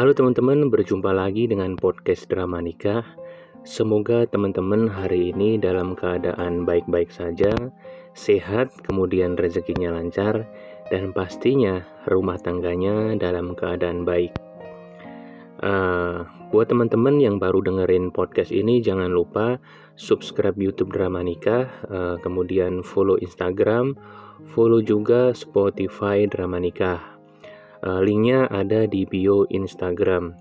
Halo teman-teman, berjumpa lagi dengan podcast Drama Nikah. Semoga teman-teman hari ini dalam keadaan baik-baik saja, sehat, kemudian rezekinya lancar, dan pastinya rumah tangganya dalam keadaan baik. Uh, buat teman-teman yang baru dengerin podcast ini, jangan lupa subscribe YouTube Drama Nikah, uh, kemudian follow Instagram, follow juga Spotify Drama Nikah. Uh, linknya ada di bio Instagram.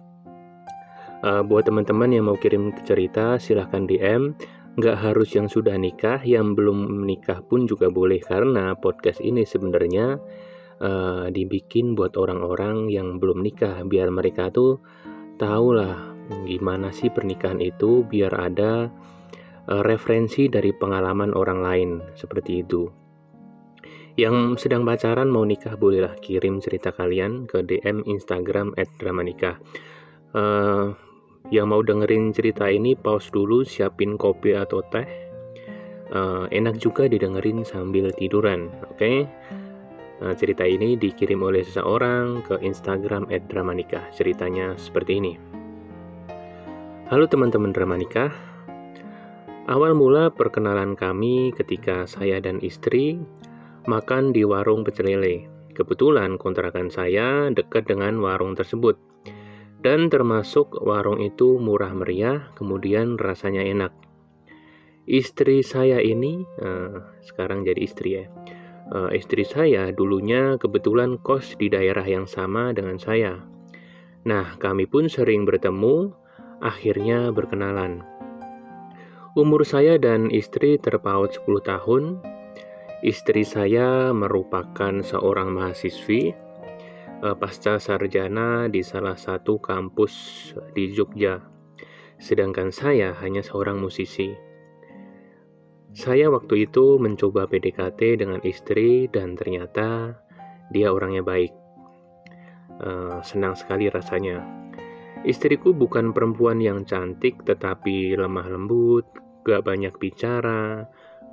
Uh, buat teman-teman yang mau kirim cerita, silahkan DM. Nggak harus yang sudah nikah, yang belum menikah pun juga boleh karena podcast ini sebenarnya uh, dibikin buat orang-orang yang belum nikah, biar mereka tuh tahu lah gimana sih pernikahan itu, biar ada uh, referensi dari pengalaman orang lain seperti itu. Yang sedang pacaran mau nikah bolehlah kirim cerita kalian ke DM Instagram @dramanikah. Uh, yang mau dengerin cerita ini pause dulu, siapin kopi atau teh. Uh, enak juga didengerin sambil tiduran, oke? Okay? Uh, cerita ini dikirim oleh seseorang ke Instagram @dramanikah. Ceritanya seperti ini. Halo teman-teman Dramanikah. Awal mula perkenalan kami ketika saya dan istri makan di warung pecel lele. Kebetulan kontrakan saya dekat dengan warung tersebut. Dan termasuk warung itu murah meriah, kemudian rasanya enak. Istri saya ini, uh, sekarang jadi istri ya, uh, istri saya dulunya kebetulan kos di daerah yang sama dengan saya. Nah, kami pun sering bertemu, akhirnya berkenalan. Umur saya dan istri terpaut 10 tahun, Istri saya merupakan seorang mahasiswi uh, pasca sarjana di salah satu kampus di Jogja, sedangkan saya hanya seorang musisi. Saya waktu itu mencoba PDKT dengan istri dan ternyata dia orangnya baik. Uh, senang sekali rasanya. Istriku bukan perempuan yang cantik tetapi lemah lembut, gak banyak bicara,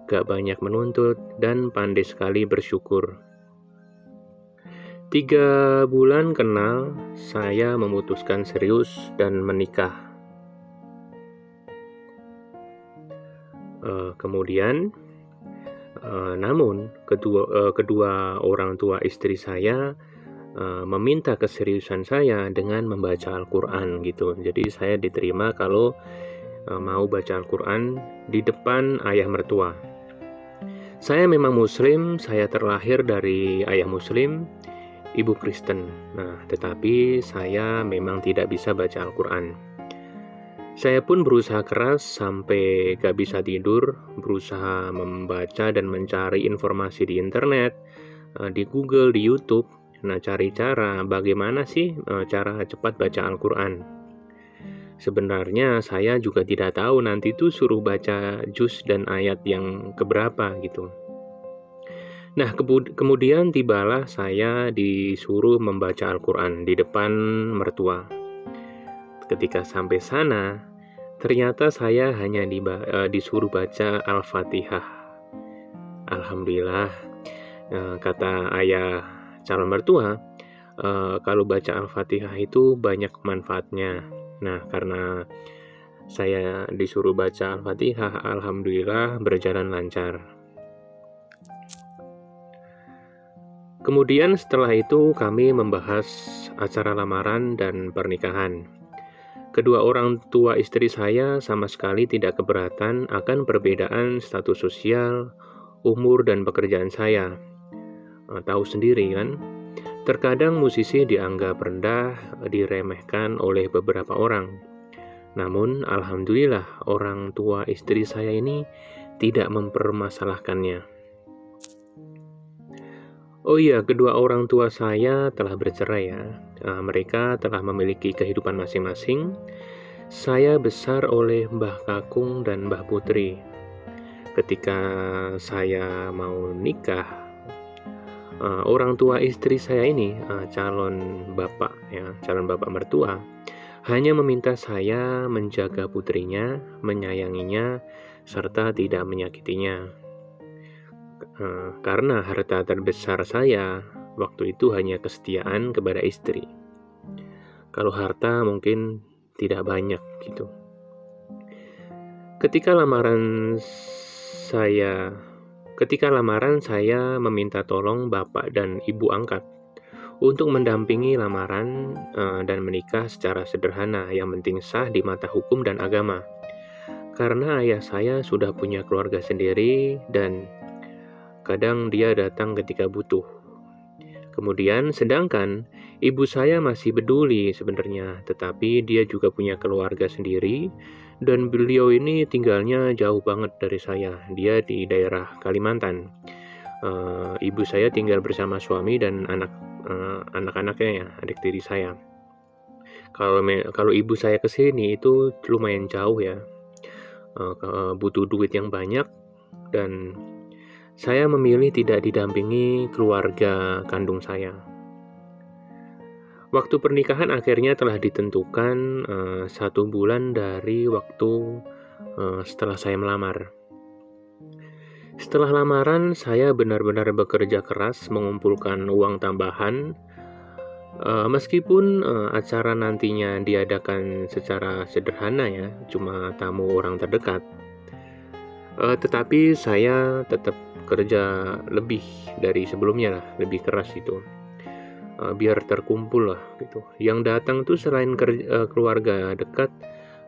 gak banyak menuntut, dan pandai sekali bersyukur. Tiga bulan kenal, saya memutuskan serius dan menikah. Uh, kemudian, uh, namun kedua uh, kedua orang tua istri saya uh, meminta keseriusan saya dengan membaca Al-Quran gitu. Jadi saya diterima kalau uh, mau baca Al-Quran di depan ayah mertua. Saya memang muslim, saya terlahir dari ayah muslim, ibu Kristen. Nah, tetapi saya memang tidak bisa baca Al-Quran. Saya pun berusaha keras sampai gak bisa tidur, berusaha membaca dan mencari informasi di internet, eh, di Google, di YouTube. Nah, cari cara bagaimana sih eh, cara cepat baca Al-Quran. Sebenarnya saya juga tidak tahu nanti itu suruh baca juz dan ayat yang keberapa gitu. Nah, kemudian tibalah saya disuruh membaca Al-Quran di depan mertua. Ketika sampai sana, ternyata saya hanya eh, disuruh baca Al-Fatihah. Alhamdulillah, eh, kata ayah calon mertua, eh, kalau baca Al-Fatihah itu banyak manfaatnya Nah, karena saya disuruh baca Al-Fatihah, alhamdulillah berjalan lancar. Kemudian setelah itu kami membahas acara lamaran dan pernikahan. Kedua orang tua istri saya sama sekali tidak keberatan akan perbedaan status sosial, umur, dan pekerjaan saya. Nah, tahu sendiri kan, Terkadang musisi dianggap rendah, diremehkan oleh beberapa orang. Namun, alhamdulillah, orang tua istri saya ini tidak mempermasalahkannya. Oh iya, kedua orang tua saya telah bercerai ya. Nah, mereka telah memiliki kehidupan masing-masing. Saya besar oleh Mbah Kakung dan Mbah Putri. Ketika saya mau nikah, uh, orang tua istri saya ini uh, calon bapak ya calon bapak mertua hanya meminta saya menjaga putrinya menyayanginya serta tidak menyakitinya uh, karena harta terbesar saya waktu itu hanya kesetiaan kepada istri Kalau harta mungkin tidak banyak gitu. Ketika lamaran saya ketika lamaran saya meminta tolong bapak dan ibu angkat untuk mendampingi lamaran uh, dan menikah secara sederhana yang penting sah di mata hukum dan agama. Karena ayah saya sudah punya keluarga sendiri dan kadang dia datang ketika butuh. Kemudian sedangkan ibu saya masih peduli sebenarnya, tetapi dia juga punya keluarga sendiri dan beliau ini tinggalnya jauh banget dari saya. Dia di daerah Kalimantan. Uh, ibu saya tinggal bersama suami dan anak uh, anak-anaknya ya, adik tiri saya. Kalau kalau ibu saya ke sini itu lumayan jauh ya, uh, butuh duit yang banyak dan saya memilih tidak didampingi keluarga kandung saya. Waktu pernikahan akhirnya telah ditentukan uh, satu bulan dari waktu uh, setelah saya melamar. Setelah lamaran, saya benar-benar bekerja keras mengumpulkan uang tambahan. Uh, meskipun uh, acara nantinya diadakan secara sederhana ya, cuma tamu orang terdekat. Uh, tetapi saya tetap kerja lebih dari sebelumnya lah, lebih keras itu uh, biar terkumpul lah gitu. Yang datang tuh selain kerja, uh, keluarga dekat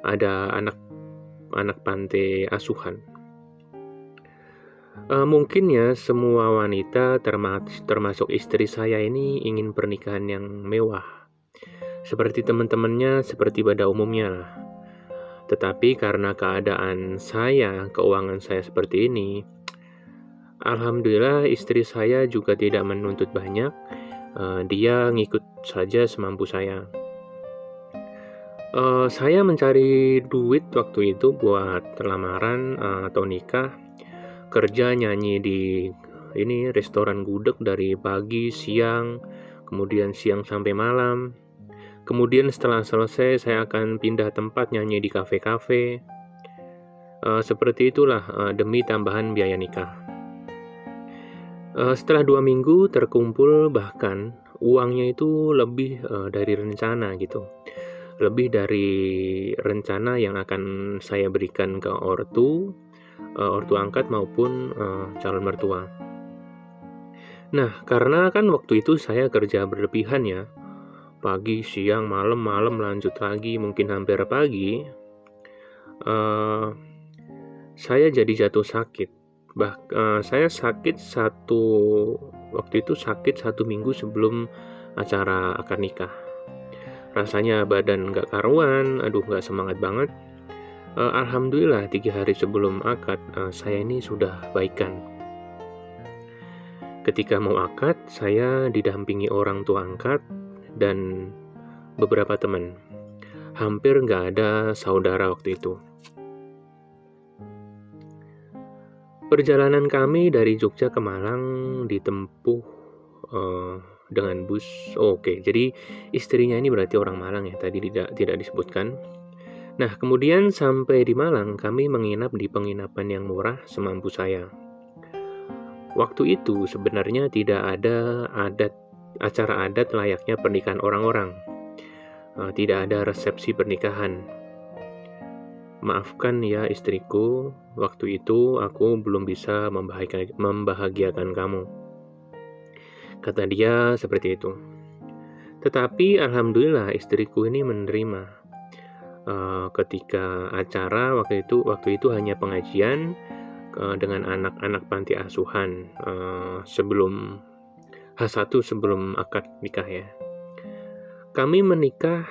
ada anak anak pantai asuhan. Uh, mungkin ya semua wanita termasuk, termasuk istri saya ini ingin pernikahan yang mewah. Seperti teman-temannya seperti pada umumnya lah. Tetapi karena keadaan saya, keuangan saya seperti ini, Alhamdulillah istri saya juga tidak menuntut banyak uh, dia ngikut saja semampu saya. Uh, saya mencari duit waktu itu buat lamaran uh, atau nikah, kerja nyanyi di ini restoran gudeg dari pagi, siang, kemudian siang sampai malam. Kemudian setelah selesai saya akan pindah tempat nyanyi di kafe-kafe. Uh, seperti itulah uh, demi tambahan biaya nikah. Uh, setelah dua minggu terkumpul bahkan uangnya itu lebih uh, dari rencana gitu. Lebih dari rencana yang akan saya berikan ke ortu uh, ortu angkat maupun uh, calon mertua. Nah karena kan waktu itu saya kerja berlebihan ya. Pagi siang malam malam lanjut lagi mungkin hampir pagi uh, saya jadi jatuh sakit bah uh, saya sakit satu waktu itu sakit satu minggu sebelum acara akad nikah. Rasanya badan nggak karuan aduh nggak semangat banget. Uh, alhamdulillah tiga hari sebelum akad uh, saya ini sudah baikan. Ketika mau akad saya didampingi orang tua angkat dan beberapa teman. Hampir nggak ada saudara waktu itu Perjalanan kami dari Jogja ke Malang ditempuh uh, dengan bus. Oh, Oke, okay. jadi istrinya ini berarti orang Malang ya. Tadi tidak tidak disebutkan. Nah, kemudian sampai di Malang, kami menginap di penginapan yang murah semampu saya. Waktu itu sebenarnya tidak ada adat acara adat layaknya pernikahan orang-orang. Uh, tidak ada resepsi pernikahan Maafkan ya istriku, waktu itu aku belum bisa membahagiakan kamu. Kata dia seperti itu. Tetapi alhamdulillah istriku ini menerima. Uh, ketika acara waktu itu waktu itu hanya pengajian uh, dengan anak-anak panti asuhan uh, sebelum H1 sebelum akad nikah ya. Kami menikah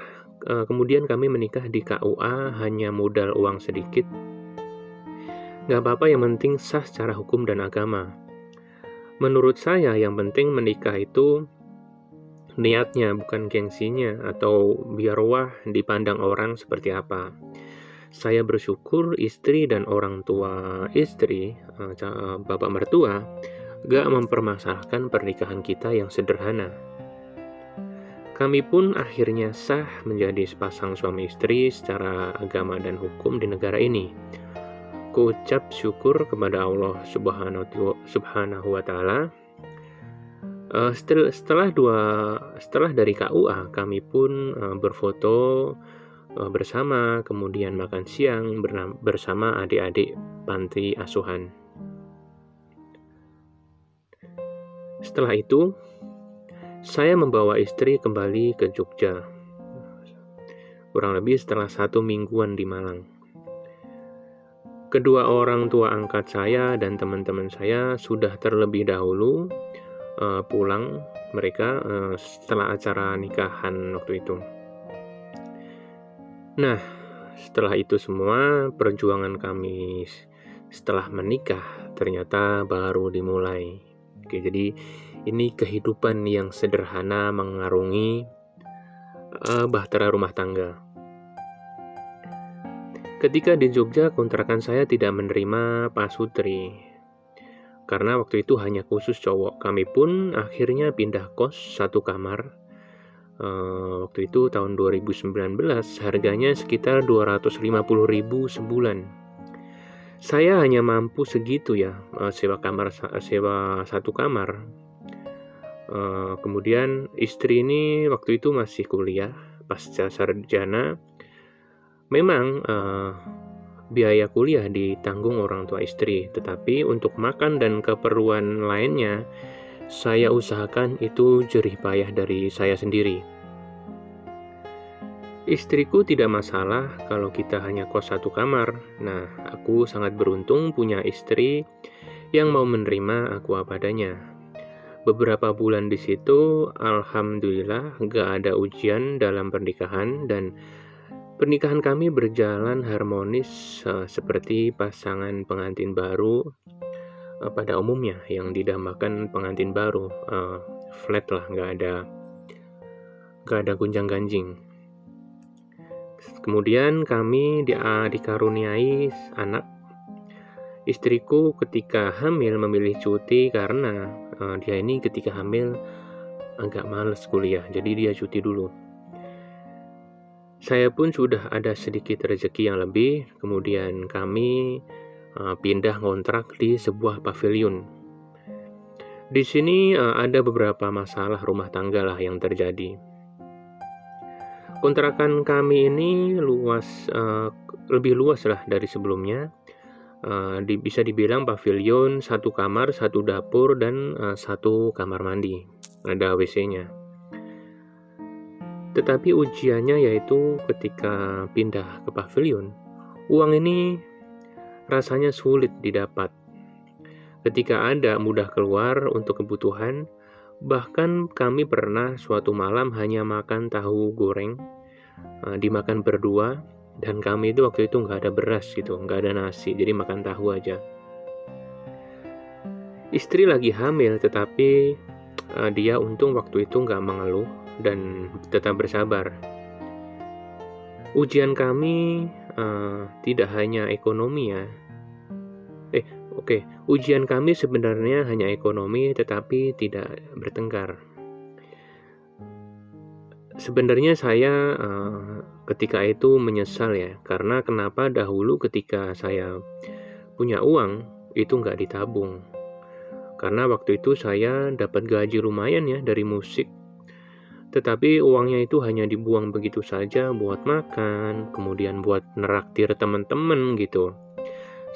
Eh, kemudian kami menikah di KUA hanya modal uang sedikit. Gak apa-apa yang penting sah secara hukum dan agama. Menurut saya yang penting menikah itu niatnya bukan gengsinya atau biar wah dipandang orang seperti apa. Saya bersyukur istri dan orang tua istri, eh, bapak mertua, gak mempermasalahkan pernikahan kita yang sederhana. Kami pun akhirnya sah menjadi sepasang suami istri secara agama dan hukum di negara ini. Kuucap syukur kepada Allah Subhanahu wa Ta'ala. Uh, setelah, dua setelah dari KUA kami pun uh, berfoto uh, bersama, kemudian makan siang bersama adik-adik panti asuhan. Setelah itu, saya membawa istri kembali ke Jogja. Kurang lebih setelah satu mingguan di Malang. Kedua orang tua angkat saya dan teman-teman saya sudah terlebih dahulu uh, pulang mereka uh, setelah acara nikahan waktu itu. Nah, setelah itu semua perjuangan kami setelah menikah ternyata baru dimulai. Oke, jadi ini kehidupan yang sederhana mengarungi uh, bahtera rumah tangga. Ketika di Jogja, kontrakan saya tidak menerima Pak Sutri. Karena waktu itu hanya khusus cowok. Kami pun akhirnya pindah kos satu kamar. Uh, waktu itu tahun 2019 harganya sekitar 250.000 sebulan. Saya hanya mampu segitu ya, uh, sewa kamar sewa satu kamar Uh, kemudian istri ini waktu itu masih kuliah pasca sarjana. Memang uh, biaya kuliah ditanggung orang tua istri, tetapi untuk makan dan keperluan lainnya saya usahakan itu jerih payah dari saya sendiri. Istriku tidak masalah kalau kita hanya kos satu kamar. Nah, aku sangat beruntung punya istri yang mau menerima aku apa adanya. Beberapa bulan di situ alhamdulillah gak ada ujian dalam pernikahan dan pernikahan kami berjalan harmonis uh, seperti pasangan pengantin baru uh, pada umumnya yang didambakan pengantin baru. Uh, flat lah nggak ada nggak ada gunjang ganjing kemudian kami di, dikaruniai anak istriku ketika hamil memilih cuti karena uh, dia ini ketika hamil agak males kuliah, jadi dia cuti dulu. Saya pun sudah ada sedikit rezeki yang lebih, kemudian kami uh, pindah kontrak di sebuah pavilion. Di sini uh, ada beberapa masalah rumah tangga lah yang terjadi. Kontrakan kami ini luas, uh, lebih luas lah dari sebelumnya. Uh, di, bisa dibilang pavilion satu kamar satu dapur dan uh, satu kamar mandi. Ada WC-nya tetapi ujiannya yaitu ketika pindah ke pavilion uang ini rasanya sulit didapat. Ketika ada mudah keluar untuk kebutuhan bahkan kami pernah suatu malam hanya makan tahu goreng uh, dimakan berdua dan kami itu waktu itu nggak ada beras gitu nggak ada nasi jadi makan tahu aja. Istri lagi hamil tetapi uh, dia untung waktu itu nggak mengeluh dan tetap bersabar. Ujian kami uh, tidak hanya ekonomi ya eh oke ujian kami sebenarnya hanya ekonomi tetapi tidak bertengkar Sebenarnya saya uh, ketika itu menyesal ya, karena kenapa dahulu ketika saya punya uang itu nggak ditabung. Karena waktu itu saya dapat gaji lumayan ya dari musik, tetapi uangnya itu hanya dibuang begitu saja buat makan, kemudian buat neraktir teman-teman gitu.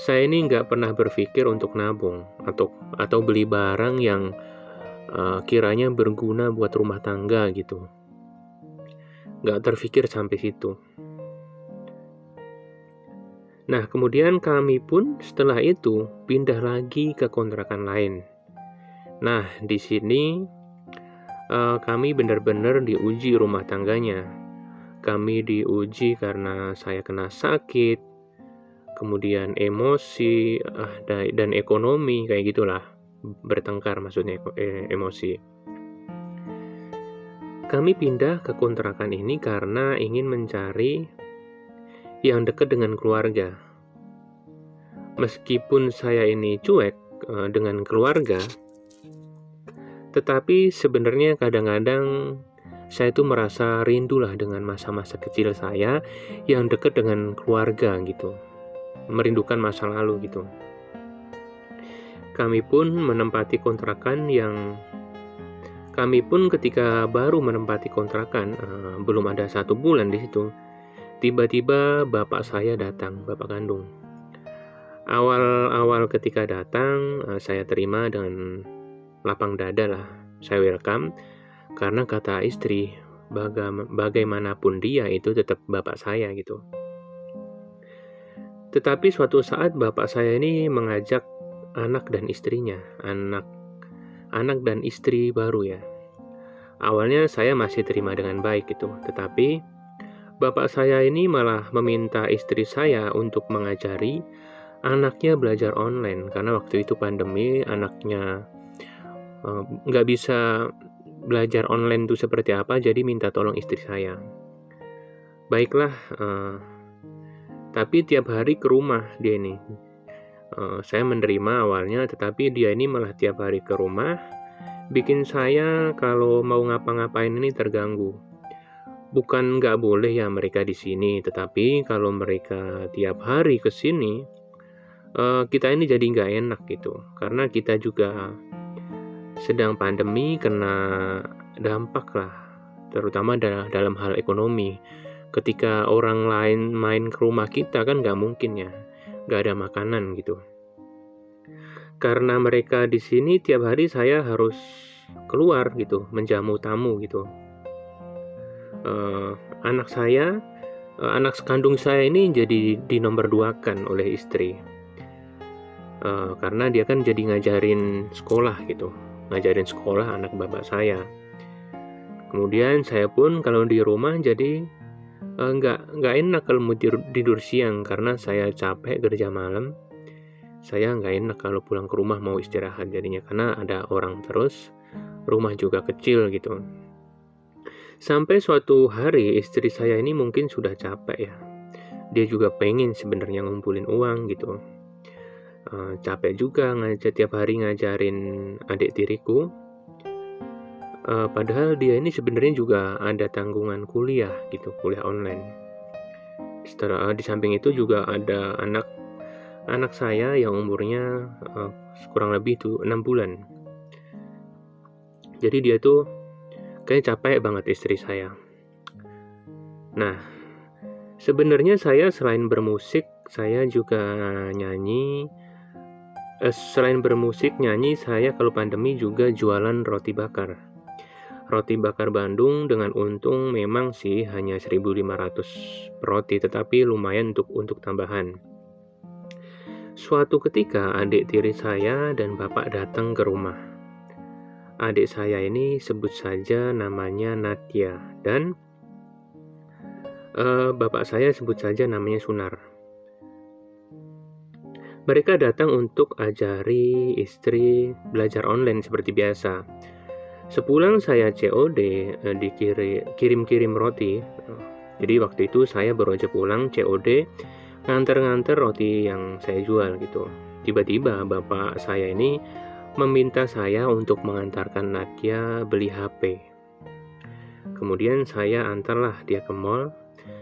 Saya ini nggak pernah berpikir untuk nabung atau atau beli barang yang uh, kiranya berguna buat rumah tangga gitu nggak terpikir sampai situ. Nah, kemudian kami pun setelah itu pindah lagi ke kontrakan lain. Nah, di sini uh, kami benar-benar diuji rumah tangganya. Kami diuji karena saya kena sakit, kemudian emosi uh, dan ekonomi kayak gitulah bertengkar maksudnya eh, emosi. Kami pindah ke kontrakan ini karena ingin mencari yang dekat dengan keluarga. Meskipun saya ini cuek uh, dengan keluarga, tetapi sebenarnya kadang-kadang saya itu merasa rindulah dengan masa-masa kecil saya yang dekat dengan keluarga gitu. Merindukan masa lalu gitu. Kami pun menempati kontrakan yang Kami pun ketika baru menempati kontrakan, uh, belum ada satu bulan di situ, tiba-tiba bapak saya datang, bapak kandung. Awal-awal ketika datang, uh, saya terima dengan lapang dada lah. Saya welcome karena kata istri, bagaimanapun dia itu tetap bapak saya gitu. Tetapi suatu saat bapak saya ini mengajak anak dan istrinya, anak anak dan istri baru ya. Awalnya saya masih terima dengan baik itu, tetapi bapak saya ini malah meminta istri saya untuk mengajari anaknya belajar online karena waktu itu pandemi anaknya eh, nggak uh, bisa belajar online itu seperti apa jadi minta tolong istri saya baiklah uh, tapi tiap hari ke rumah dia ini uh, saya menerima awalnya tetapi dia ini malah tiap hari ke rumah bikin saya kalau mau ngapa-ngapain ini terganggu. Bukan nggak boleh ya mereka di sini, tetapi kalau mereka tiap hari ke sini, uh, kita ini jadi nggak enak gitu, karena kita juga sedang pandemi kena dampak lah, terutama dalam hal ekonomi. Ketika orang lain main ke rumah kita kan nggak mungkin ya, nggak ada makanan gitu. Karena mereka di sini tiap hari saya harus keluar gitu menjamu tamu gitu. Uh, anak saya uh, anak sekandung saya ini jadi di nomor dua kan oleh istri. Uh, karena dia kan jadi ngajarin sekolah gitu ngajarin sekolah anak bapak saya. Kemudian saya pun kalau di rumah jadi nggak uh, nggak enak kalau mau tidur, tidur siang karena saya capek kerja malam. Saya nggak enak kalau pulang ke rumah mau istirahat jadinya karena ada orang terus rumah juga kecil gitu. Sampai suatu hari istri saya ini mungkin sudah capek ya. Dia juga pengen sebenarnya ngumpulin uang gitu. Uh, capek juga ngajar tiap hari ngajarin adik tiriku uh, padahal dia ini sebenarnya juga ada tanggungan kuliah gitu kuliah online. Setelah uh, di samping itu juga ada anak anak saya yang umurnya uh, kurang lebih tuh enam bulan. Jadi dia tuh kayak capek banget istri saya. Nah sebenarnya saya selain bermusik saya juga nyanyi. Selain bermusik nyanyi saya kalau pandemi juga jualan roti bakar roti bakar Bandung dengan untung memang sih hanya 1500 roti tetapi lumayan untuk untuk tambahan Suatu ketika adik tiri saya dan bapak datang ke rumah. Adik saya ini sebut saja namanya Nadia dan uh, bapak saya sebut saja namanya Sunar. Mereka datang untuk ajari istri belajar online seperti biasa. Sepulang saya COD uh, dikirim-kirim roti. Jadi waktu itu saya baru aja pulang COD nganter-nganter roti yang saya jual gitu. Tiba-tiba bapak saya ini meminta saya untuk mengantarkan Nadia beli HP. Kemudian saya antarlah dia ke mall.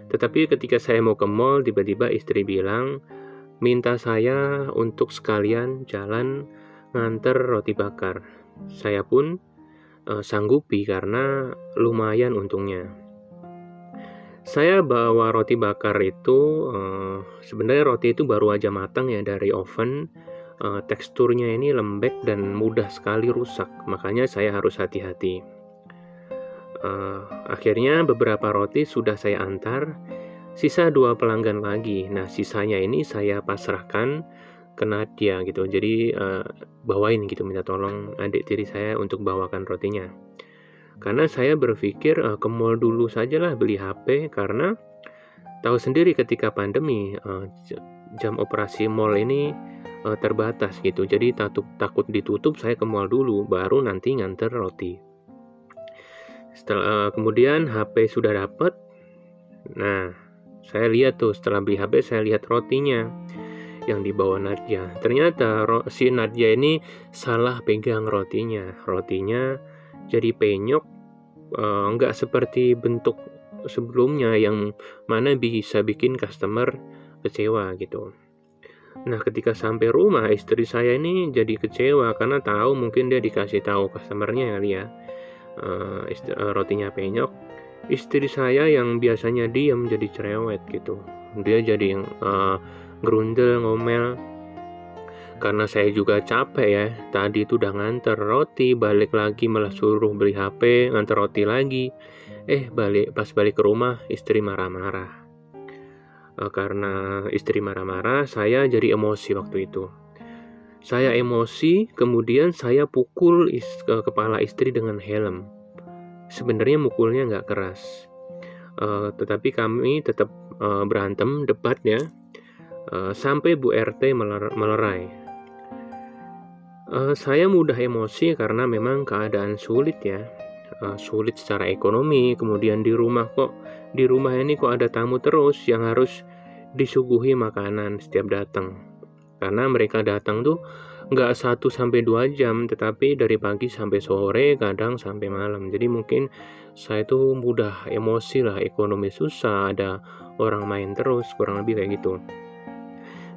Tetapi ketika saya mau ke mall, tiba-tiba istri bilang minta saya untuk sekalian jalan nganter roti bakar. Saya pun uh, sanggupi karena lumayan untungnya. Saya bawa roti bakar itu uh, sebenarnya roti itu baru aja matang ya dari oven. Uh, teksturnya ini lembek dan mudah sekali rusak makanya saya harus hati-hati. Uh, akhirnya beberapa roti sudah saya antar sisa dua pelanggan lagi. Nah sisanya ini saya pasrahkan ke Nadia gitu jadi uh, bawain gitu minta tolong adik tiri saya untuk bawakan rotinya karena saya berpikir uh, ke mall dulu sajalah beli HP karena tahu sendiri ketika pandemi uh, jam operasi mall ini uh, terbatas gitu. Jadi takut takut ditutup saya ke mall dulu baru nanti nganter roti. Setelah uh, kemudian HP sudah dapat. Nah, saya lihat tuh setelah beli HP saya lihat rotinya yang dibawa Nadia. Ternyata si Nadia ini salah pegang rotinya. Rotinya jadi penyok uh, nggak seperti bentuk sebelumnya yang mana bisa bikin customer kecewa gitu. Nah, ketika sampai rumah, istri saya ini jadi kecewa karena tahu mungkin dia dikasih tahu customernya kali ya. uh, rotinya penyok istri saya yang biasanya diam jadi cerewet gitu dia jadi yang uh, gerundel ngomel. Karena saya juga capek ya tadi itu udah nganter roti balik lagi malah suruh beli HP nganter roti lagi. Eh balik pas balik ke rumah istri marah-marah. Uh, karena istri marah-marah saya jadi emosi waktu itu. Saya emosi kemudian saya pukul is ke kepala istri dengan helm. Sebenarnya mukulnya nggak keras. Uh, tetapi kami tetap uh, berantem debatnya uh, sampai Bu RT meler melerai. Uh, saya mudah emosi karena memang keadaan sulit ya. Uh, sulit secara ekonomi kemudian di rumah kok di rumah ini kok ada tamu terus yang harus disuguhi makanan setiap datang. Karena mereka datang tuh nggak satu sampai dua jam tetapi dari pagi sampai sore kadang sampai malam. Jadi mungkin saya itu mudah emosi lah ekonomi susah ada orang main terus kurang lebih kayak gitu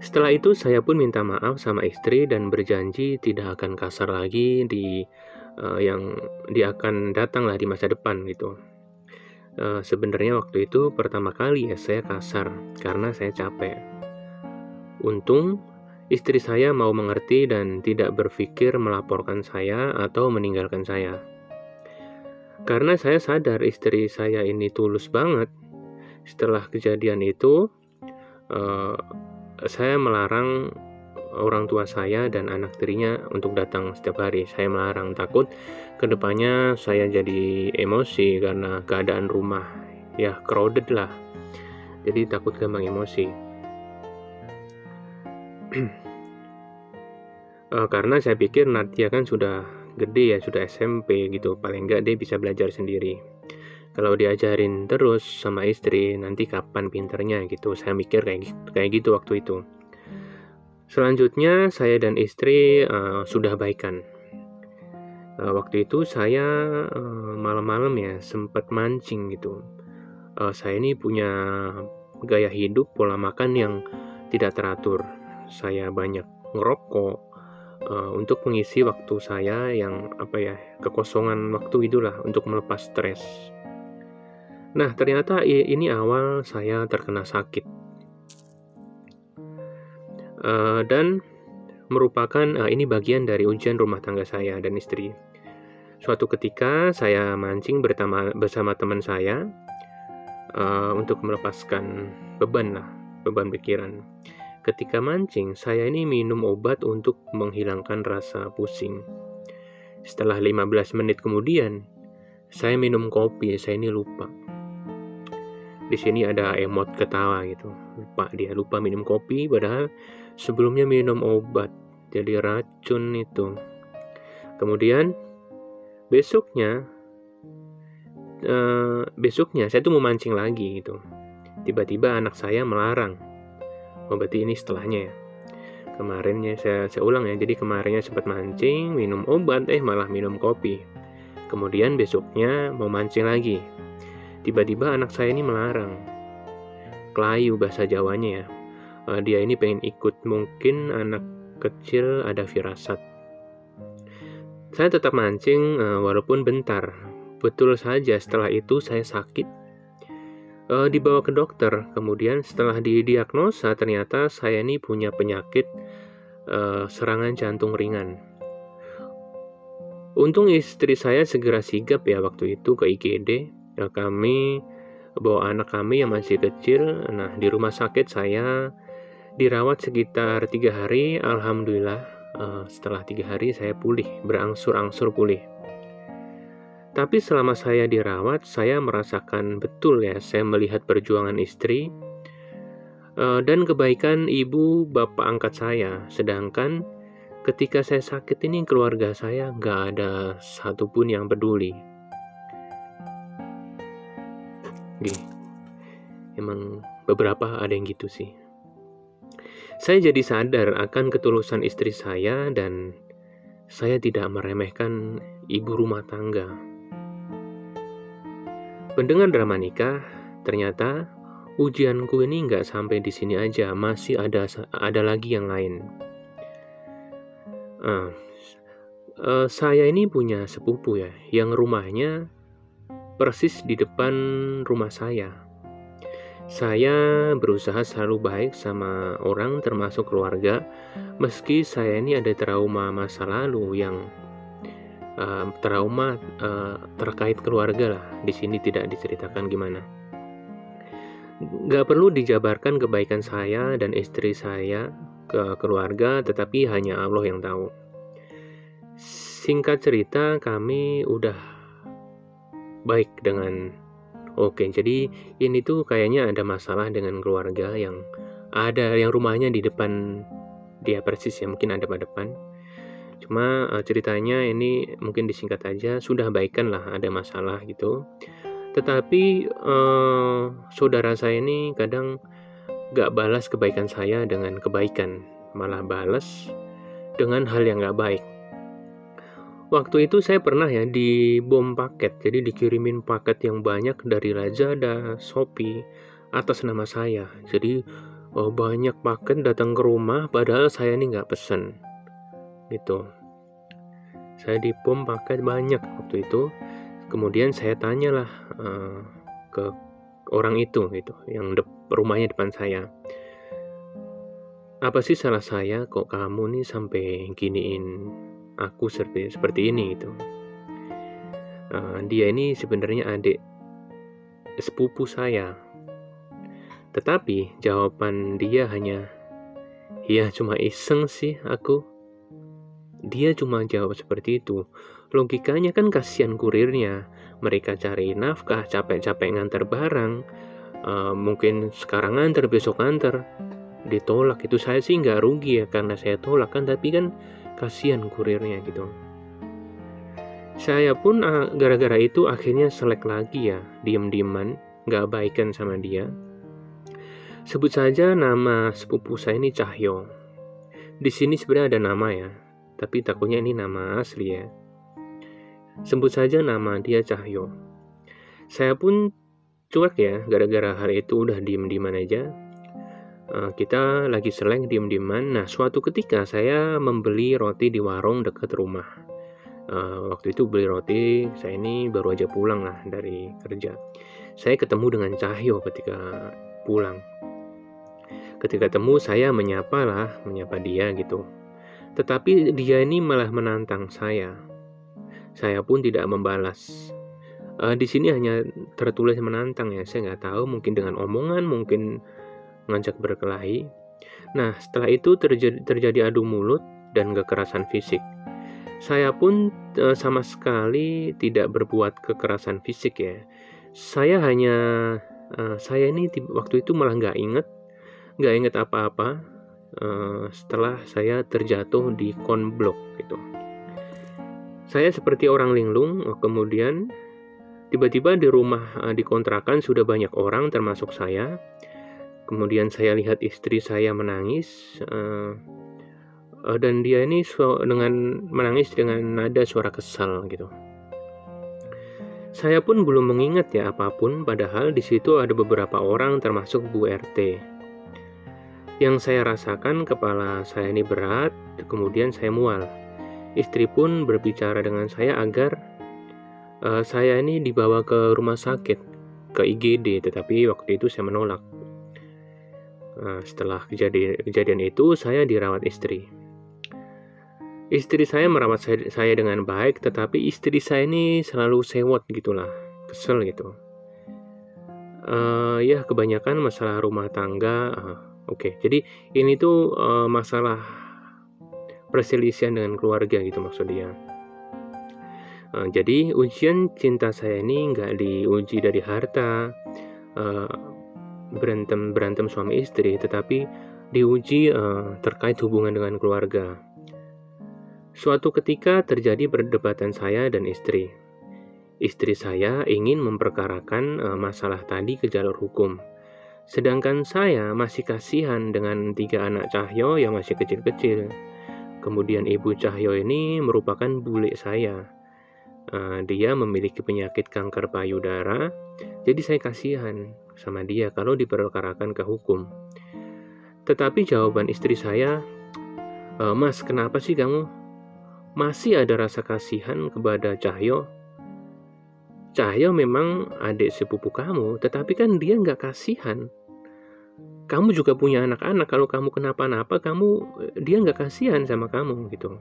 setelah itu saya pun minta maaf sama istri dan berjanji tidak akan kasar lagi di uh, yang dia akan datang lah di masa depan gitu uh, sebenarnya waktu itu pertama kali ya saya kasar karena saya capek untung Istri saya mau mengerti dan tidak berpikir melaporkan saya atau meninggalkan saya. Karena saya sadar istri saya ini tulus banget. Setelah kejadian itu, uh, saya melarang orang tua saya dan anak tirinya untuk datang setiap hari. Saya melarang takut ke depannya saya jadi emosi karena keadaan rumah ya crowded lah. Jadi takut gampang emosi. uh, karena saya pikir Nadia kan sudah gede ya sudah SMP gitu paling enggak dia bisa belajar sendiri kalau diajarin terus sama istri nanti kapan pinternya gitu. Saya mikir kayak gitu, kayak gitu waktu itu. Selanjutnya saya dan istri uh, sudah baikan. Uh, waktu itu saya uh, malam-malam ya sempat mancing gitu. Uh, saya ini punya gaya hidup pola makan yang tidak teratur. Saya banyak ngerokok uh, untuk mengisi waktu saya yang apa ya kekosongan waktu itulah untuk melepas stres. Nah ternyata ini awal saya terkena sakit uh, dan merupakan uh, ini bagian dari ujian rumah tangga saya dan istri. Suatu ketika saya mancing bersama bersama teman saya uh, untuk melepaskan beban lah beban pikiran. Ketika mancing, saya ini minum obat untuk menghilangkan rasa pusing. Setelah 15 menit kemudian, saya minum kopi, saya ini lupa. Di sini ada emot ketawa gitu. Lupa dia lupa minum kopi padahal sebelumnya minum obat. Jadi racun itu. Kemudian besoknya uh, besoknya saya tuh mau mancing lagi gitu. Tiba-tiba anak saya melarang oh berarti ini setelahnya ya kemarinnya saya, saya ulang ya jadi kemarinnya sempat mancing minum obat eh malah minum kopi kemudian besoknya mau mancing lagi tiba-tiba anak saya ini melarang kelayu bahasa Jawanya ya uh, dia ini pengen ikut mungkin anak kecil ada firasat saya tetap mancing uh, walaupun bentar betul saja setelah itu saya sakit uh, dibawa ke dokter. Kemudian setelah didiagnosa ternyata saya ini punya penyakit uh, serangan jantung ringan. Untung istri saya segera sigap ya waktu itu ke IGD. Ya, kami bawa anak kami yang masih kecil. Nah di rumah sakit saya dirawat sekitar tiga hari. Alhamdulillah uh, setelah tiga hari saya pulih, berangsur-angsur pulih. Tapi selama saya dirawat, saya merasakan betul ya, saya melihat perjuangan istri uh, dan kebaikan ibu bapak angkat saya. Sedangkan ketika saya sakit ini keluarga saya nggak ada satupun yang peduli. Gini, emang beberapa ada yang gitu sih. Saya jadi sadar akan ketulusan istri saya dan saya tidak meremehkan ibu rumah tangga Pendengar drama nikah, ternyata ujianku ini nggak sampai di sini aja, masih ada ada lagi yang lain. Uh, uh, saya ini punya sepupu ya, yang rumahnya persis di depan rumah saya. Saya berusaha selalu baik sama orang termasuk keluarga, meski saya ini ada trauma masa lalu yang uh, trauma uh, terkait keluarga lah. Di sini tidak diceritakan gimana. Gak perlu dijabarkan kebaikan saya dan istri saya ke keluarga, tetapi hanya Allah yang tahu. Singkat cerita, kami udah baik dengan Oke, jadi ini tuh kayaknya ada masalah dengan keluarga yang ada yang rumahnya di depan dia persis ya, mungkin ada pada depan. Cuma uh, ceritanya ini mungkin disingkat aja, sudah baikan lah ada masalah gitu. Tetapi uh, saudara saya ini kadang gak balas kebaikan saya dengan kebaikan, malah balas dengan hal yang gak baik waktu itu saya pernah ya di bom paket. Jadi dikirimin paket yang banyak dari Lazada, Shopee atas nama saya. Jadi oh, banyak paket datang ke rumah padahal saya ini nggak pesen. Gitu. Saya di bom paket banyak waktu itu. Kemudian saya tanyalah uh, ke orang itu gitu yang de rumahnya depan saya. Apa sih salah saya? Kok kamu nih sampai giniin aku seperti seperti ini itu uh, dia ini sebenarnya adik sepupu saya. Tetapi jawaban dia hanya ya cuma iseng sih aku. Dia cuma jawab seperti itu. Logikanya kan kasihan kurirnya. Mereka cari nafkah capek-capek ngantar barang. Uh, mungkin sekarang ngantar besok ngantar ditolak itu saya sih nggak rugi ya karena saya tolak kan. Tapi kan kasihan kurirnya gitu. Saya pun ah, gara-gara itu akhirnya selek lagi ya diem-dieman gak baikan sama dia. Sebut saja nama sepupu saya ini Cahyo. Di sini sebenarnya ada nama ya tapi takutnya ini nama asli ya. Sebut saja nama dia Cahyo. Saya pun cuek ya gara-gara hari itu udah diem-dieman aja kita lagi seleng diem-dieman. Nah, suatu ketika saya membeli roti di warung dekat rumah. Uh, waktu itu beli roti, saya ini baru aja pulang lah dari kerja. Saya ketemu dengan Cahyo ketika pulang. Ketika temu saya menyapa lah, menyapa dia gitu. Tetapi dia ini malah menantang saya. Saya pun tidak membalas. Uh, di sini hanya tertulis menantang ya, saya nggak tahu mungkin dengan omongan, mungkin ngajak berkelahi. Nah, setelah itu terjadi, terjadi adu mulut dan kekerasan fisik. Saya pun e, sama sekali tidak berbuat kekerasan fisik ya. Saya hanya e, saya ini waktu itu malah nggak inget, nggak inget apa-apa e, setelah saya terjatuh di konblok gitu. Saya seperti orang linglung, kemudian tiba-tiba di rumah di kontrakan sudah banyak orang termasuk saya kemudian saya lihat istri saya menangis uh, uh, dan dia ini dengan menangis dengan nada suara kesal gitu. Saya pun belum mengingat ya apa pun padahal di situ ada beberapa orang termasuk Bu RT yang saya rasakan kepala saya ini berat kemudian saya mual. Istri pun berbicara dengan saya agar uh, saya ini dibawa ke rumah sakit ke IGD tetapi waktu itu saya menolak setelah kejadian, kejadian itu, saya dirawat istri. Istri saya merawat saya, saya dengan baik, tetapi istri saya ini selalu sewot gitulah, kesel gitu. Uh, ya kebanyakan masalah rumah tangga. Uh, Oke, okay. jadi ini tuh uh, masalah perselisihan dengan keluarga gitu maksudnya. Uh, jadi ujian cinta saya ini nggak diuji dari harta, uh, berantem berantem suami istri, tetapi diuji uh, terkait hubungan dengan keluarga. Suatu ketika terjadi perdebatan saya dan istri. Istri saya ingin memperkarakan uh, masalah tadi ke jalur hukum. Sedangkan saya masih kasihan dengan tiga anak Cahyo yang masih kecil-kecil. Kemudian ibu Cahyo ini merupakan bule saya. Uh, dia memiliki penyakit kanker payudara, jadi saya kasihan sama dia kalau diperkarakan ke hukum. Tetapi jawaban istri saya, e, Mas, kenapa sih kamu masih ada rasa kasihan kepada Cahyo. Cahyo memang adik sepupu kamu, tetapi kan dia nggak kasihan. Kamu juga punya anak-anak, kalau kamu kenapa-napa, kamu dia nggak kasihan sama kamu gitu.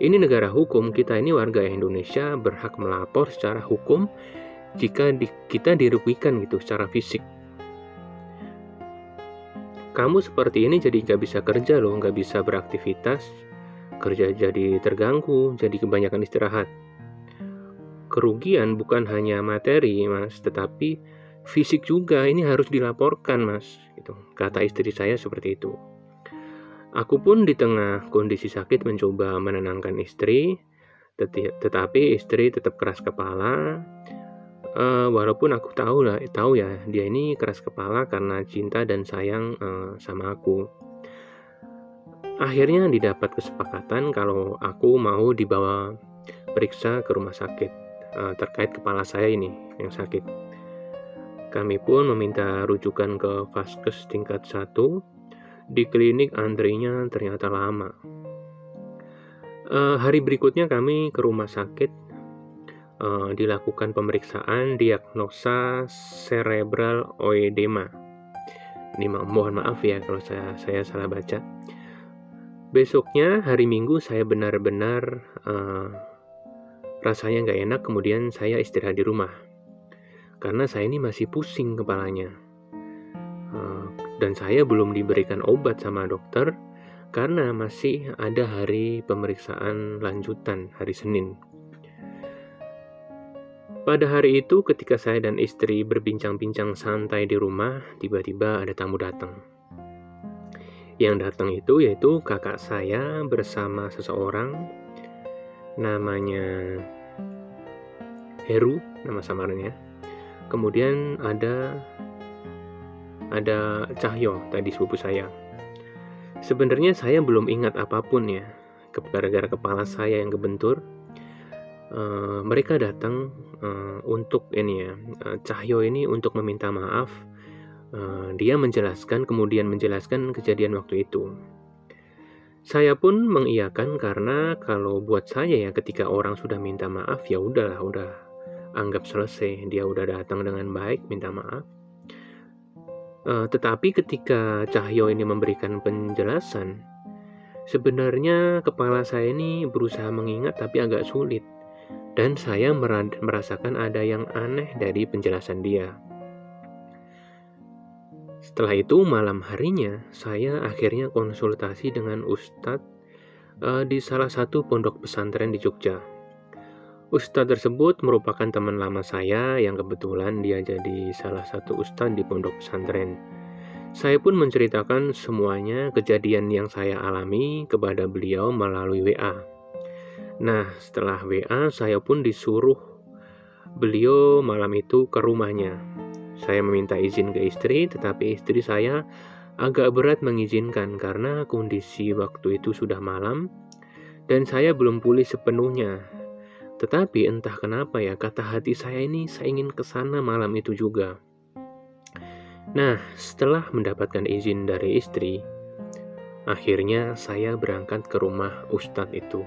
Ini negara hukum, kita ini warga Indonesia berhak melapor secara hukum jika di, kita dirugikan gitu secara fisik. Kamu seperti ini jadi nggak bisa kerja loh, nggak bisa beraktivitas, kerja jadi terganggu, jadi kebanyakan istirahat. Kerugian bukan hanya materi, Mas, tetapi fisik juga ini harus dilaporkan, Mas. Gitu. Kata istri saya seperti itu. Aku pun di tengah kondisi sakit mencoba menenangkan istri, tetapi istri tetap keras kepala. Uh, walaupun aku tahu lah, tahu ya dia ini keras kepala karena cinta dan sayang uh, sama aku. Akhirnya didapat kesepakatan kalau aku mau dibawa periksa ke rumah sakit uh, terkait kepala saya ini yang sakit. Kami pun meminta rujukan ke vaskes tingkat 1. Di klinik antrinya ternyata lama. Uh, hari berikutnya kami ke rumah sakit uh, dilakukan pemeriksaan diagnosa cerebral oedema. Ini mohon maaf ya kalau saya saya salah baca. Besoknya hari Minggu saya benar-benar uh, rasanya nggak enak, kemudian saya istirahat di rumah karena saya ini masih pusing kepalanya uh, dan saya belum diberikan obat sama dokter karena masih ada hari pemeriksaan lanjutan hari Senin. Pada hari itu, ketika saya dan istri berbincang-bincang santai di rumah, tiba-tiba ada tamu datang. Yang datang itu yaitu kakak saya bersama seseorang namanya Heru, nama samarnya. Kemudian ada ada Cahyo tadi sepupu saya. Sebenarnya saya belum ingat apa pun ya, gara-gara kepala saya yang kebentur. Uh, mereka datang uh, untuk ini ya, uh, Cahyo ini untuk meminta maaf Uh, dia menjelaskan, kemudian menjelaskan kejadian waktu itu. Saya pun mengiyakan karena kalau buat saya ya ketika orang sudah minta maaf ya udahlah udah anggap selesai dia udah datang dengan baik minta maaf. Uh, tetapi ketika Cahyo ini memberikan penjelasan, sebenarnya kepala saya ini berusaha mengingat tapi agak sulit dan saya merasakan ada yang aneh dari penjelasan dia. Setelah itu malam harinya saya akhirnya konsultasi dengan Ustadz uh, di salah satu pondok pesantren di Jogja. Ustadz tersebut merupakan teman lama saya yang kebetulan dia jadi salah satu ustadz di pondok pesantren. Saya pun menceritakan semuanya kejadian yang saya alami kepada beliau melalui WA. Nah, setelah WA saya pun disuruh beliau malam itu ke rumahnya saya meminta izin ke istri, tetapi istri saya agak berat mengizinkan karena kondisi waktu itu sudah malam dan saya belum pulih sepenuhnya. Tetapi entah kenapa ya, kata hati saya ini saya ingin ke sana malam itu juga. Nah, setelah mendapatkan izin dari istri, akhirnya saya berangkat ke rumah Ustadz itu.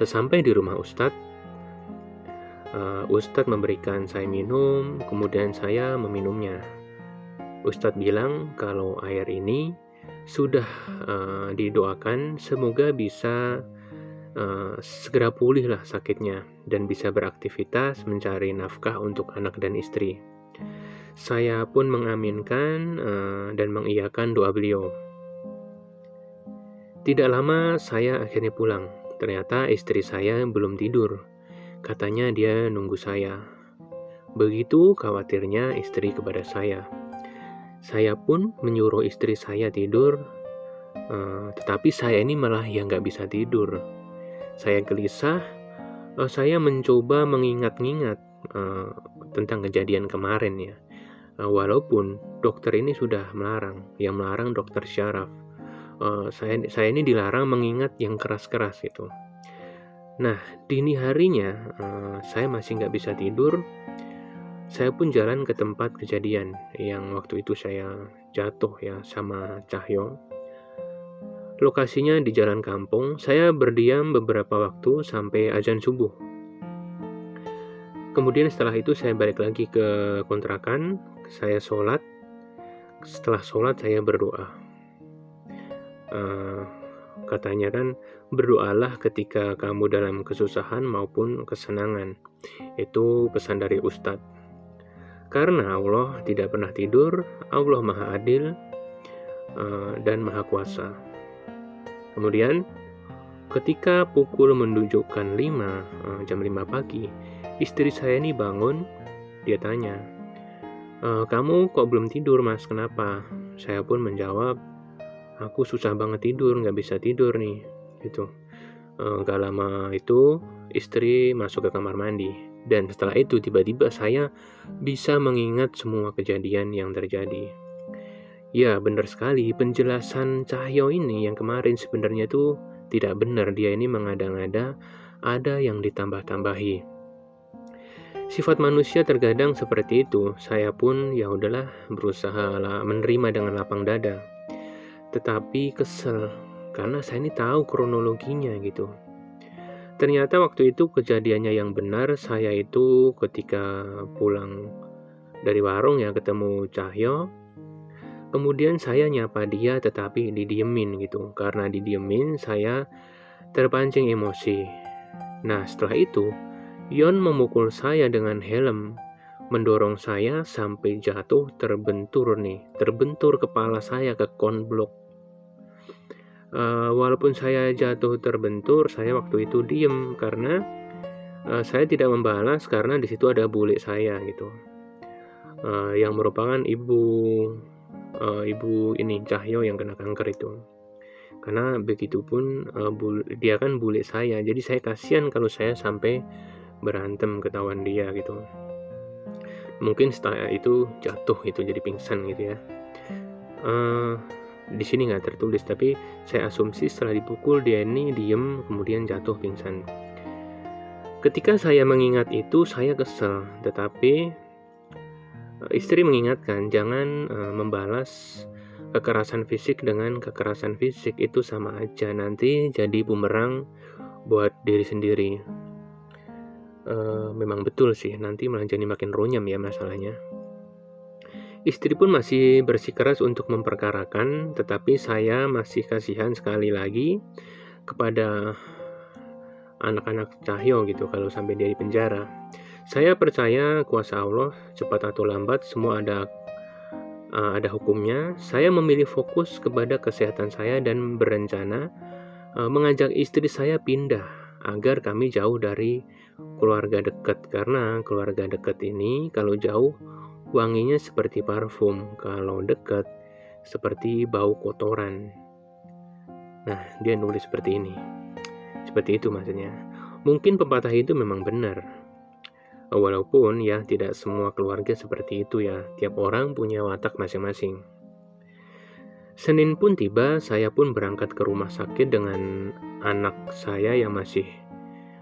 Sesampai di rumah Ustadz, uh, Ustadz memberikan saya minum, kemudian saya meminumnya. Ustadz bilang kalau air ini sudah uh, didoakan, semoga bisa uh, segera pulih lah sakitnya dan bisa beraktivitas mencari nafkah untuk anak dan istri. Saya pun mengaminkan uh, dan mengiyakan doa beliau. Tidak lama saya akhirnya pulang. Ternyata istri saya belum tidur Katanya dia nunggu saya. Begitu khawatirnya istri kepada saya. Saya pun menyuruh istri saya tidur, uh, tetapi saya ini malah yang nggak bisa tidur. Saya gelisah, uh, saya mencoba mengingat-ingat uh, tentang kejadian kemarin ya. Walaupun dokter ini sudah melarang, yang melarang dokter syaraf. Uh, saya saya ini dilarang mengingat yang keras-keras itu. Nah, dini harinya uh, saya masih nggak bisa tidur. Saya pun jalan ke tempat kejadian yang waktu itu saya jatuh ya sama Cahyo. Lokasinya di jalan kampung. Saya berdiam beberapa waktu sampai azan subuh. Kemudian setelah itu saya balik lagi ke kontrakan, saya sholat. Setelah sholat saya berdoa. Uh, katanya kan berdoalah ketika kamu dalam kesusahan maupun kesenangan. Itu pesan dari Ustadz. Karena Allah tidak pernah tidur, Allah Maha Adil uh, dan Maha Kuasa. Kemudian ketika pukul menunjukkan 5 eh, jam 5 pagi, istri saya ini bangun, dia tanya, "Kamu kok belum tidur, Mas? Kenapa?" Saya pun menjawab, "Aku susah banget tidur, nggak bisa tidur nih." Gitu. E, gak lama itu istri masuk ke kamar mandi dan setelah itu tiba-tiba saya bisa mengingat semua kejadian yang terjadi. Ya, benar sekali. Penjelasan Cahyo ini yang kemarin sebenarnya itu tidak benar. Dia ini mengada-ngada, ada yang ditambah-tambahi. Sifat manusia terkadang seperti itu. Saya pun ya udahlah berusaha menerima dengan lapang dada. Tetapi kesel karena saya ini tahu kronologinya gitu. Ternyata waktu itu kejadiannya yang benar saya itu ketika pulang dari warung ya ketemu Cahyo Kemudian saya nyapa dia tetapi didiemin gitu. Karena didiemin saya terpancing emosi. Nah setelah itu Yon memukul saya dengan helm. Mendorong saya sampai jatuh terbentur nih. Terbentur kepala saya ke konblok. Uh, walaupun saya jatuh terbentur, saya waktu itu diem karena uh, saya tidak membalas karena di situ ada bule saya gitu, uh, yang merupakan ibu uh, ibu ini Cahyo yang kena kanker itu. Karena begitupun uh, dia kan bule saya jadi saya kasihan kalau saya sampai berantem ketahuan dia gitu. Mungkin setelah itu jatuh itu jadi pingsan gitu ya. Uh, di sini nggak tertulis tapi saya asumsi setelah dipukul dia ini diem kemudian jatuh pingsan ketika saya mengingat itu saya kesel tetapi istri mengingatkan jangan uh, membalas kekerasan fisik dengan kekerasan fisik itu sama aja nanti jadi bumerang buat diri sendiri. Uh, memang betul sih nanti malah jadi makin runyam ya masalahnya. Istri pun masih bersikeras untuk memperkarakan, tetapi saya masih kasihan sekali lagi kepada anak-anak Cahyo gitu kalau sampai dia di penjara. Saya percaya kuasa Allah cepat atau lambat semua ada uh, ada hukumnya. Saya memilih fokus kepada kesehatan saya dan berencana uh, mengajak istri saya pindah agar kami jauh dari keluarga dekat karena keluarga dekat ini kalau jauh wanginya seperti parfum, kalau dekat seperti bau kotoran. Nah, dia nulis seperti ini. Seperti itu maksudnya. Mungkin pepatah itu memang benar, Walaupun ya tidak semua keluarga seperti itu ya, tiap orang punya watak masing-masing. Senin pun tiba, saya pun berangkat ke rumah sakit dengan anak saya yang masih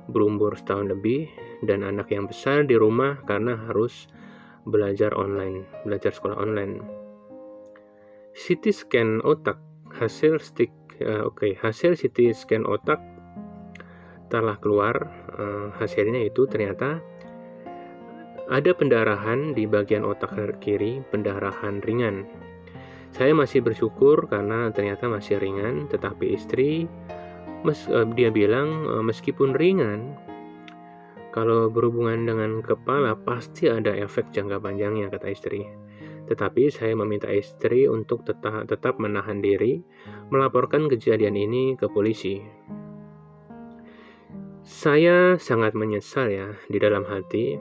berumur setahun lebih dan anak yang besar di rumah karena harus belajar online, belajar sekolah online. CT scan otak hasil stick uh, oke okay, hasil CT scan otak telah keluar uh, hasilnya itu ternyata ada pendarahan di bagian otak kiri, pendarahan ringan. Saya masih bersyukur karena ternyata masih ringan, tetapi istri uh, dia bilang meskipun ringan, kalau berhubungan dengan kepala pasti ada efek jangka panjangnya kata istri. Tetapi saya meminta istri untuk tetap, tetap menahan diri, melaporkan kejadian ini ke polisi. Saya sangat menyesal ya di dalam hati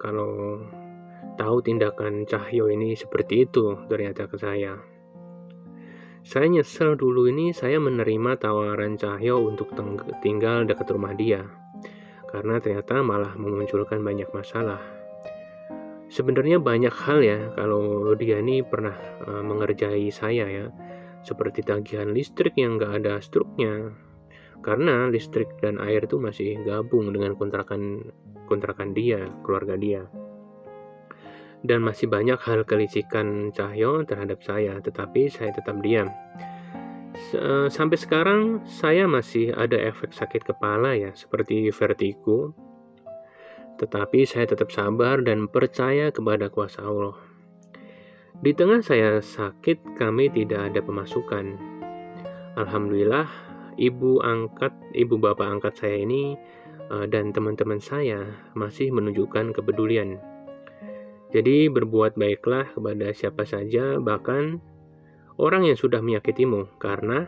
kalau tahu tindakan Cahyo ini seperti itu ternyata ke saya. Saya nyesel dulu ini saya menerima tawaran Cahyo untuk tinggal dekat rumah dia. Karena ternyata malah memunculkan banyak masalah. Sebenarnya banyak hal ya kalau dia ini pernah uh, mengerjai saya ya. Seperti tagihan listrik yang gak ada struknya. Karena listrik dan air itu masih gabung dengan kontrakan kontrakan dia, keluarga dia. Dan masih banyak hal kelicikan Cahyo terhadap saya, tetapi saya tetap diam. Sampai sekarang saya masih ada efek sakit kepala ya, seperti vertigo. Tetapi saya tetap sabar dan percaya kepada kuasa Allah. Di tengah saya sakit, kami tidak ada pemasukan. Alhamdulillah, ibu angkat, ibu bapak angkat saya ini eh, dan teman-teman saya masih menunjukkan kepedulian. Jadi berbuat baiklah kepada siapa saja, bahkan orang yang sudah menyakitimu, karena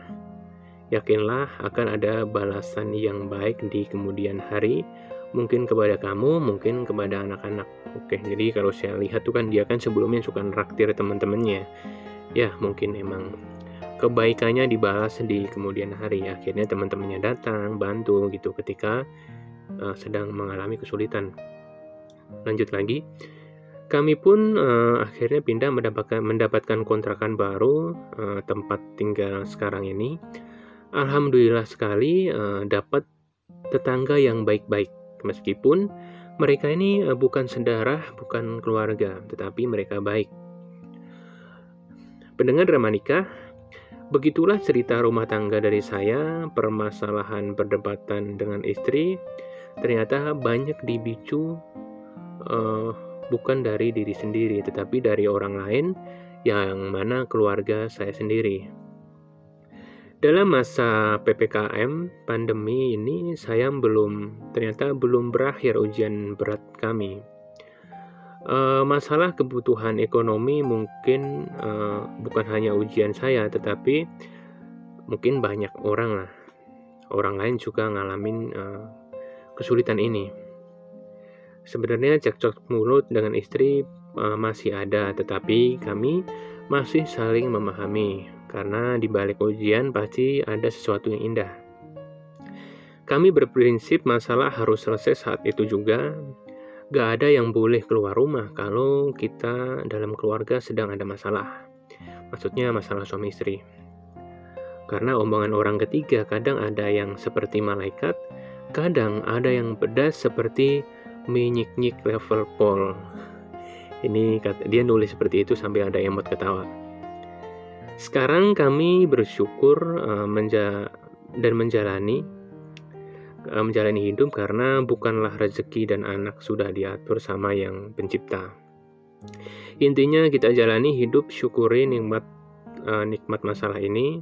yakinlah akan ada balasan yang baik di kemudian hari, mungkin kepada kamu, mungkin kepada anak-anak. Oke, jadi kalau saya lihat tuh kan dia kan sebelumnya suka neraktir teman-temannya. Ya, mungkin emang kebaikannya dibalas di kemudian hari. Akhirnya teman-temannya datang, bantu gitu ketika uh, sedang mengalami kesulitan. Lanjut lagi kami pun uh, akhirnya pindah mendapatkan mendapatkan kontrakan baru uh, tempat tinggal sekarang ini. Alhamdulillah sekali uh, dapat tetangga yang baik-baik meskipun mereka ini uh, bukan sedarah, bukan keluarga, tetapi mereka baik. Pendengar drama nikah, begitulah cerita rumah tangga dari saya, permasalahan perdebatan dengan istri, ternyata banyak dibicu uh, bukan dari diri sendiri, tetapi dari orang lain yang mana keluarga saya sendiri. Dalam masa PPKM pandemi ini saya belum ternyata belum berakhir ujian berat kami. E, masalah kebutuhan ekonomi mungkin e, bukan hanya ujian saya tetapi mungkin banyak orang lah. Orang lain juga ngalamin e, kesulitan ini. Sebenarnya cekcok mulut dengan istri uh, masih ada, tetapi kami masih saling memahami karena di balik ujian pasti ada sesuatu yang indah. Kami berprinsip masalah harus selesai saat itu juga. Gak ada yang boleh keluar rumah kalau kita dalam keluarga sedang ada masalah. Maksudnya masalah suami istri. Karena omongan orang ketiga kadang ada yang seperti malaikat, kadang ada yang pedas seperti menyik-nyik level pol. Ini dia nulis seperti itu sampai ada emot ketawa. Sekarang kami bersyukur uh, menja dan menjalani uh, menjalani hidup karena bukanlah rezeki dan anak sudah diatur sama yang pencipta. Intinya kita jalani hidup syukuri nikmat uh, nikmat masalah ini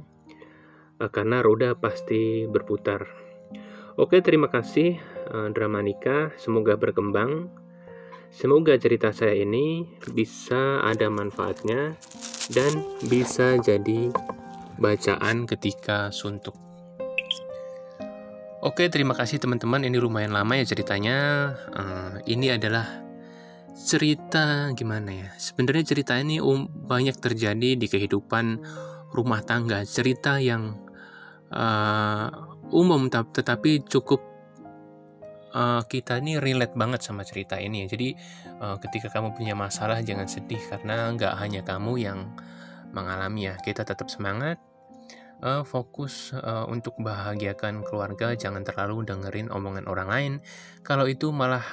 uh, karena roda pasti berputar. Oke, terima kasih uh, drama nikah. Semoga berkembang. Semoga cerita saya ini bisa ada manfaatnya dan bisa jadi bacaan ketika suntuk. Oke, terima kasih teman-teman. Ini lumayan lama ya ceritanya. Uh, ini adalah cerita gimana ya? Sebenarnya cerita ini um, banyak terjadi di kehidupan rumah tangga. Cerita yang uh, umum tetapi cukup uh, kita ini relate banget sama cerita ini Jadi uh, ketika kamu punya masalah jangan sedih karena nggak hanya kamu yang mengalami ya. Kita tetap semangat, uh, fokus uh, untuk bahagiakan keluarga. Jangan terlalu dengerin omongan orang lain. Kalau itu malah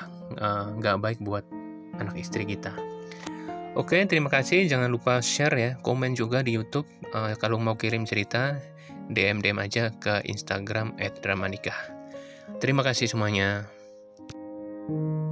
nggak uh, baik buat anak istri kita. Oke, terima kasih. Jangan lupa share ya, komen juga di YouTube. Uh, kalau mau kirim cerita, DM DM aja ke Instagram @dramanikah. Terima kasih semuanya. thank you